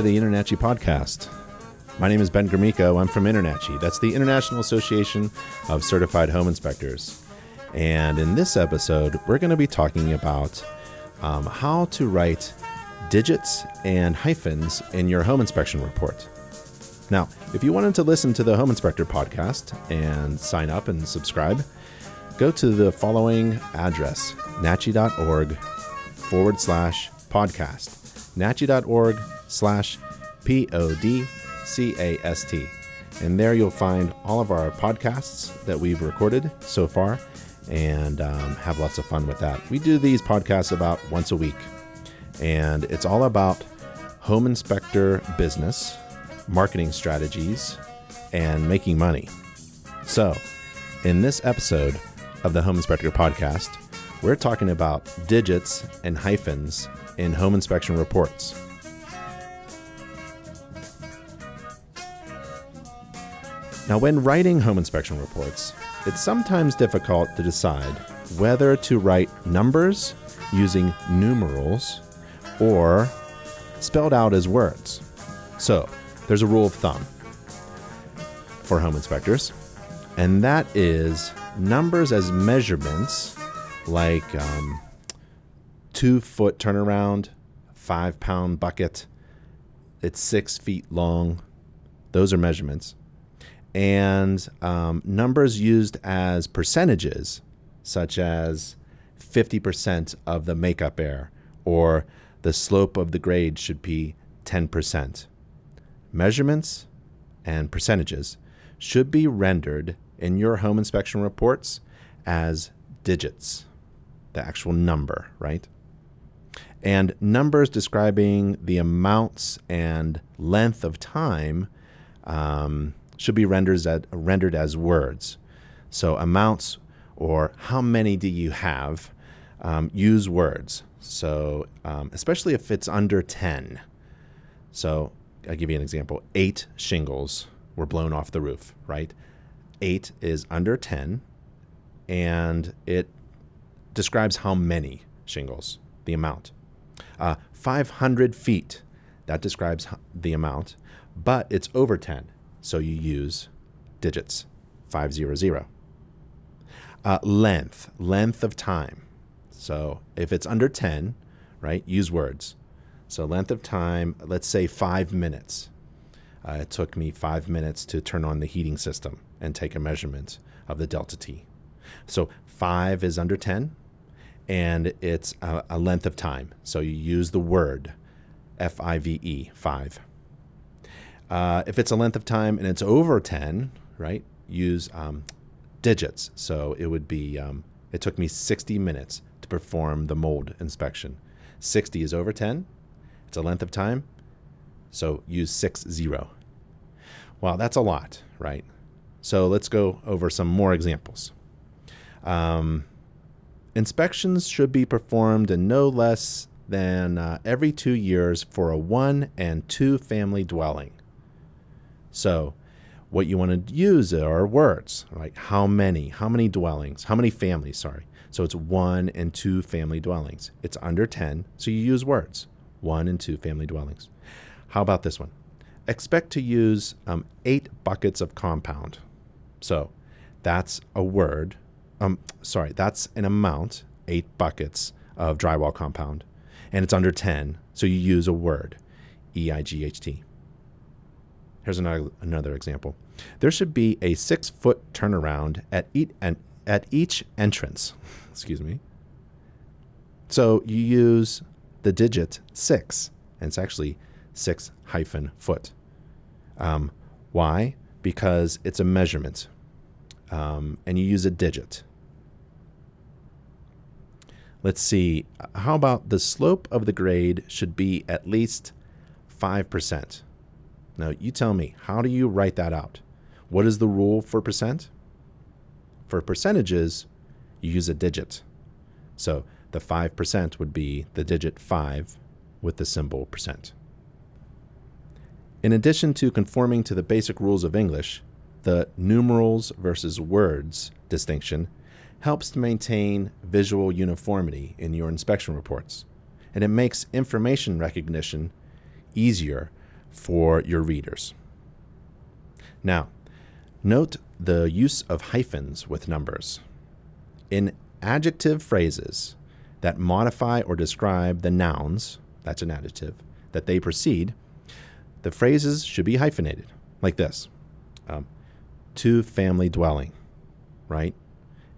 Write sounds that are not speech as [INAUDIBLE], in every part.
to the InterNACHI podcast. My name is Ben Gromicko. I'm from InterNACHI. That's the International Association of Certified Home Inspectors. And in this episode, we're going to be talking about um, how to write digits and hyphens in your home inspection report. Now, if you wanted to listen to the Home Inspector podcast and sign up and subscribe, go to the following address, nachi.org forward slash podcast. nachi.org slash P O D C A S T. And there you'll find all of our podcasts that we've recorded so far and um, have lots of fun with that. We do these podcasts about once a week, and it's all about home inspector business, marketing strategies, and making money. So, in this episode of the Home Inspector podcast, we're talking about digits and hyphens in home inspection reports. Now, when writing home inspection reports, it's sometimes difficult to decide whether to write numbers using numerals or spelled out as words. So, there's a rule of thumb for home inspectors, and that is numbers as measurements like um, two foot turnaround, five pound bucket, it's six feet long. Those are measurements and um, numbers used as percentages, such as 50% of the makeup air or the slope of the grade should be 10%. Measurements and percentages should be rendered in your home inspection reports as digits, the actual number, right? And numbers describing the amounts and length of time um, should be rendered as, rendered as words. So amounts or how many do you have um, use words. So um, especially if it's under 10. So I'll give you an example. Eight shingles were blown off the roof, right? Eight is under 10 and it describes how many shingles, the amount. Uh, 500 feet, that describes the amount, but it's over 10 so you use digits 500. Uh, length, length of time. So if it's under 10, right, use words. So length of time, let's say five minutes. Uh, it took me five minutes to turn on the heating system and take a measurement of the delta T. So five is under 10, and it's a, a length of time. So you use the word F I V E, five. Uh, if it's a length of time and it's over 10, right, use um, digits. So it would be, um, it took me 60 minutes to perform the mold inspection. 60 is over 10, it's a length of time, so use 6 0. Well, that's a lot, right? So let's go over some more examples. Um, inspections should be performed in no less than uh, every two years for a one and two family dwelling. So, what you want to use are words, right? How many? How many dwellings? How many families? Sorry. So it's one and two family dwellings. It's under 10, so you use words one and two family dwellings. How about this one? Expect to use um, eight buckets of compound. So that's a word. Um, sorry, that's an amount, eight buckets of drywall compound. And it's under 10, so you use a word, E I G H T. Here's another, another example. There should be a six foot turnaround at each, at each entrance. [LAUGHS] Excuse me. So you use the digit six, and it's actually six hyphen foot. Um, why? Because it's a measurement, um, and you use a digit. Let's see. How about the slope of the grade should be at least 5%? Now, you tell me, how do you write that out? What is the rule for percent? For percentages, you use a digit. So the 5% would be the digit 5 with the symbol percent. In addition to conforming to the basic rules of English, the numerals versus words distinction helps to maintain visual uniformity in your inspection reports, and it makes information recognition easier for your readers. Now, note the use of hyphens with numbers. In adjective phrases that modify or describe the nouns, that's an adjective, that they precede, the phrases should be hyphenated, like this um, two family dwelling, right?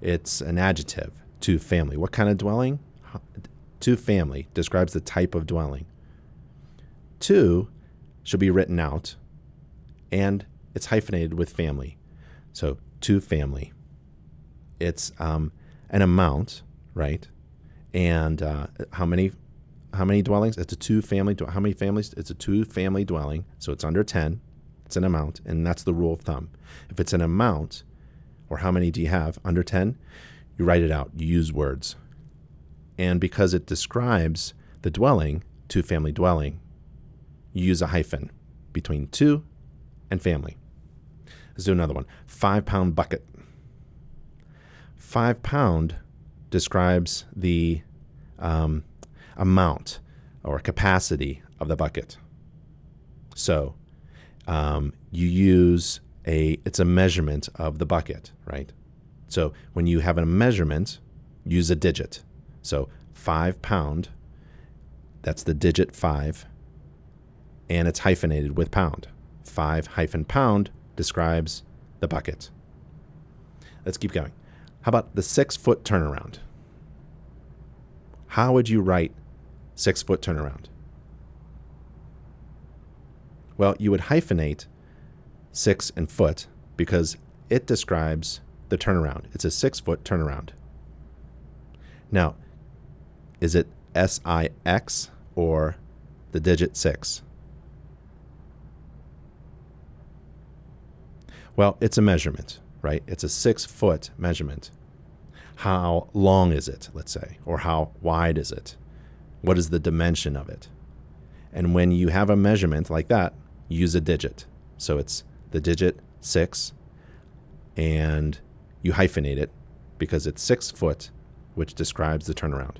It's an adjective, two family. What kind of dwelling? Two family describes the type of dwelling. Two should be written out, and it's hyphenated with family. So, two family. It's um, an amount, right? And uh, how many how many dwellings? It's a two family. How many families? It's a two family dwelling. So it's under 10. It's an amount. And that's the rule of thumb. If it's an amount, or how many do you have under 10, you write it out. You use words. And because it describes the dwelling, two family dwelling, use a hyphen between two and family. Let's do another one. Five pound bucket. Five pound describes the um, amount or capacity of the bucket. So um, you use a, it's a measurement of the bucket, right? So when you have a measurement, use a digit. So five pound, that's the digit five, and it's hyphenated with pound. Five hyphen pound describes the bucket. Let's keep going. How about the six foot turnaround? How would you write six foot turnaround? Well, you would hyphenate six and foot because it describes the turnaround. It's a six foot turnaround. Now, is it S I X or the digit six? Well, it's a measurement, right? It's a six foot measurement. How long is it, let's say, or how wide is it? What is the dimension of it? And when you have a measurement like that, use a digit. So it's the digit six, and you hyphenate it because it's six foot, which describes the turnaround.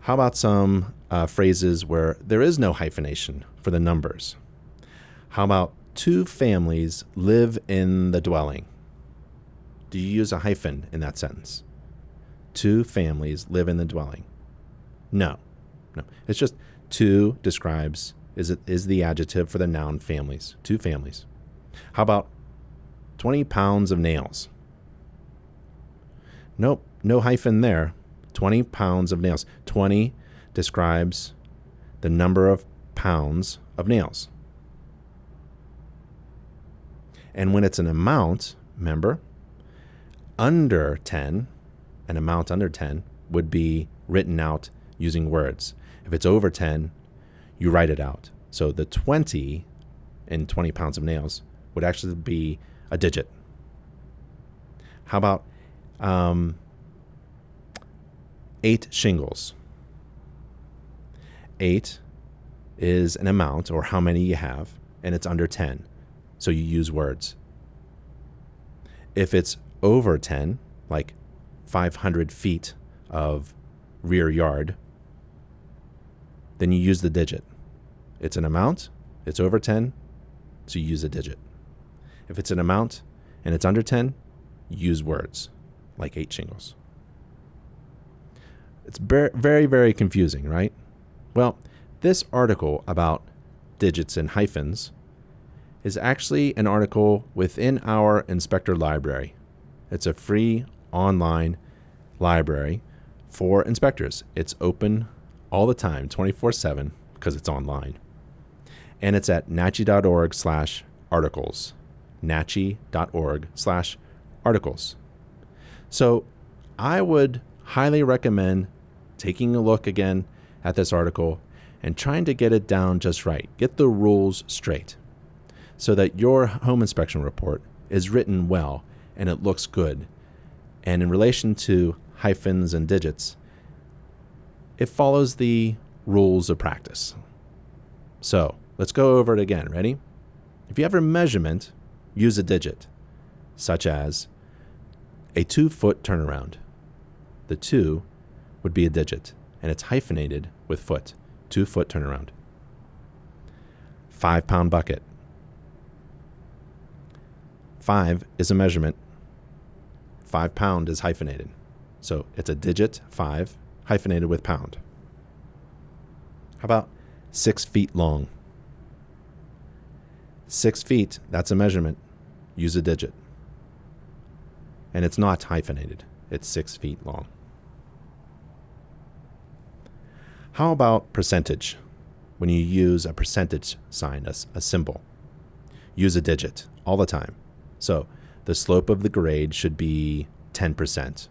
How about some uh, phrases where there is no hyphenation for the numbers? How about two families live in the dwelling? Do you use a hyphen in that sentence? Two families live in the dwelling. No, no. It's just two describes is it is the adjective for the noun families. Two families. How about 20 pounds of nails? Nope, no hyphen there. 20 pounds of nails. 20 describes the number of pounds of nails. And when it's an amount, remember, under 10, an amount under 10 would be written out using words. If it's over 10, you write it out. So the 20 in 20 pounds of nails would actually be a digit. How about um, eight shingles? Eight is an amount or how many you have, and it's under 10. So you use words. If it's over 10, like 500 feet of rear yard, then you use the digit. It's an amount, it's over 10, so you use a digit. If it's an amount and it's under 10, use words like eight shingles. It's very, very confusing, right? Well, this article about digits and hyphens is actually an article within our inspector library. It's a free online library for inspectors. It's open all the time, 24 7, because it's online. And it's at nachi.org slash articles. nachi.org slash articles. So I would highly recommend taking a look again at this article and trying to get it down just right. Get the rules straight so that your home inspection report is written well and it looks good. And in relation to hyphens and digits, it follows the rules of practice. So let's go over it again. Ready? If you have a measurement, use a digit, such as a two foot turnaround. The two would be a digit, and it's hyphenated with foot, two foot turnaround. five pound bucket. Five is a measurement. Five pound is hyphenated. So it's a digit, five, hyphenated with pound. How about six feet long? Six feet, that's a measurement. Use a digit. And it's not hyphenated, it's six feet long. How about percentage? When you use a percentage sign, a, a symbol, use a digit all the time. So the slope of the grade should be 10%.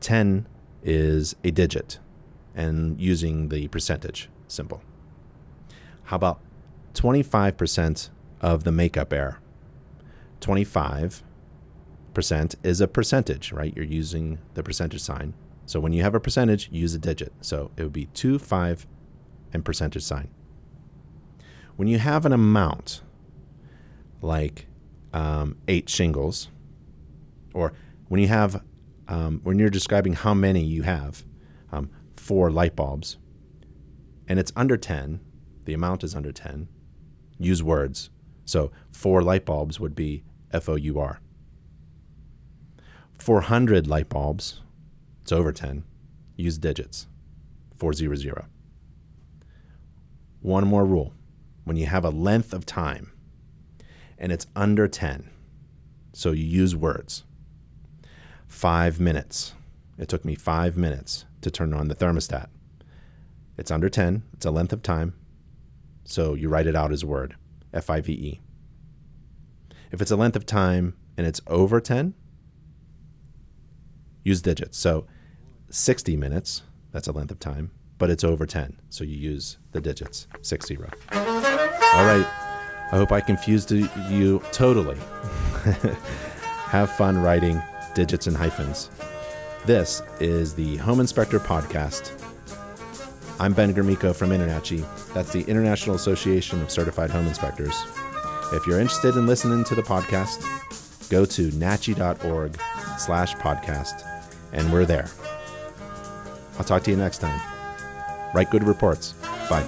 10 is a digit and using the percentage symbol. How about 25% of the makeup air? 25% is a percentage, right? You're using the percentage sign. So when you have a percentage, use a digit. So it would be 2, 5, and percentage sign. When you have an amount, like um, eight shingles, or when you have, um, when you're describing how many you have, um, four light bulbs, and it's under 10, the amount is under 10, use words. So four light bulbs would be F O U R. 400 light bulbs, it's over 10, use digits 400. One more rule when you have a length of time and it's under 10, so you use words. Five minutes. It took me five minutes to turn on the thermostat. It's under 10, it's a length of time, so you write it out as a word F I V E. If it's a length of time and it's over 10, use digits. So 60 minutes, that's a length of time, but it's over 10. So you use the digits, 60. All right. I hope I confused you totally. [LAUGHS] Have fun writing digits and hyphens. This is the Home Inspector Podcast. I'm Ben Gromicko from InterNACHI. That's the International Association of Certified Home Inspectors. If you're interested in listening to the podcast, go to nachi.org slash podcast, and we're there. I'll talk to you next time. Write good reports. Bye.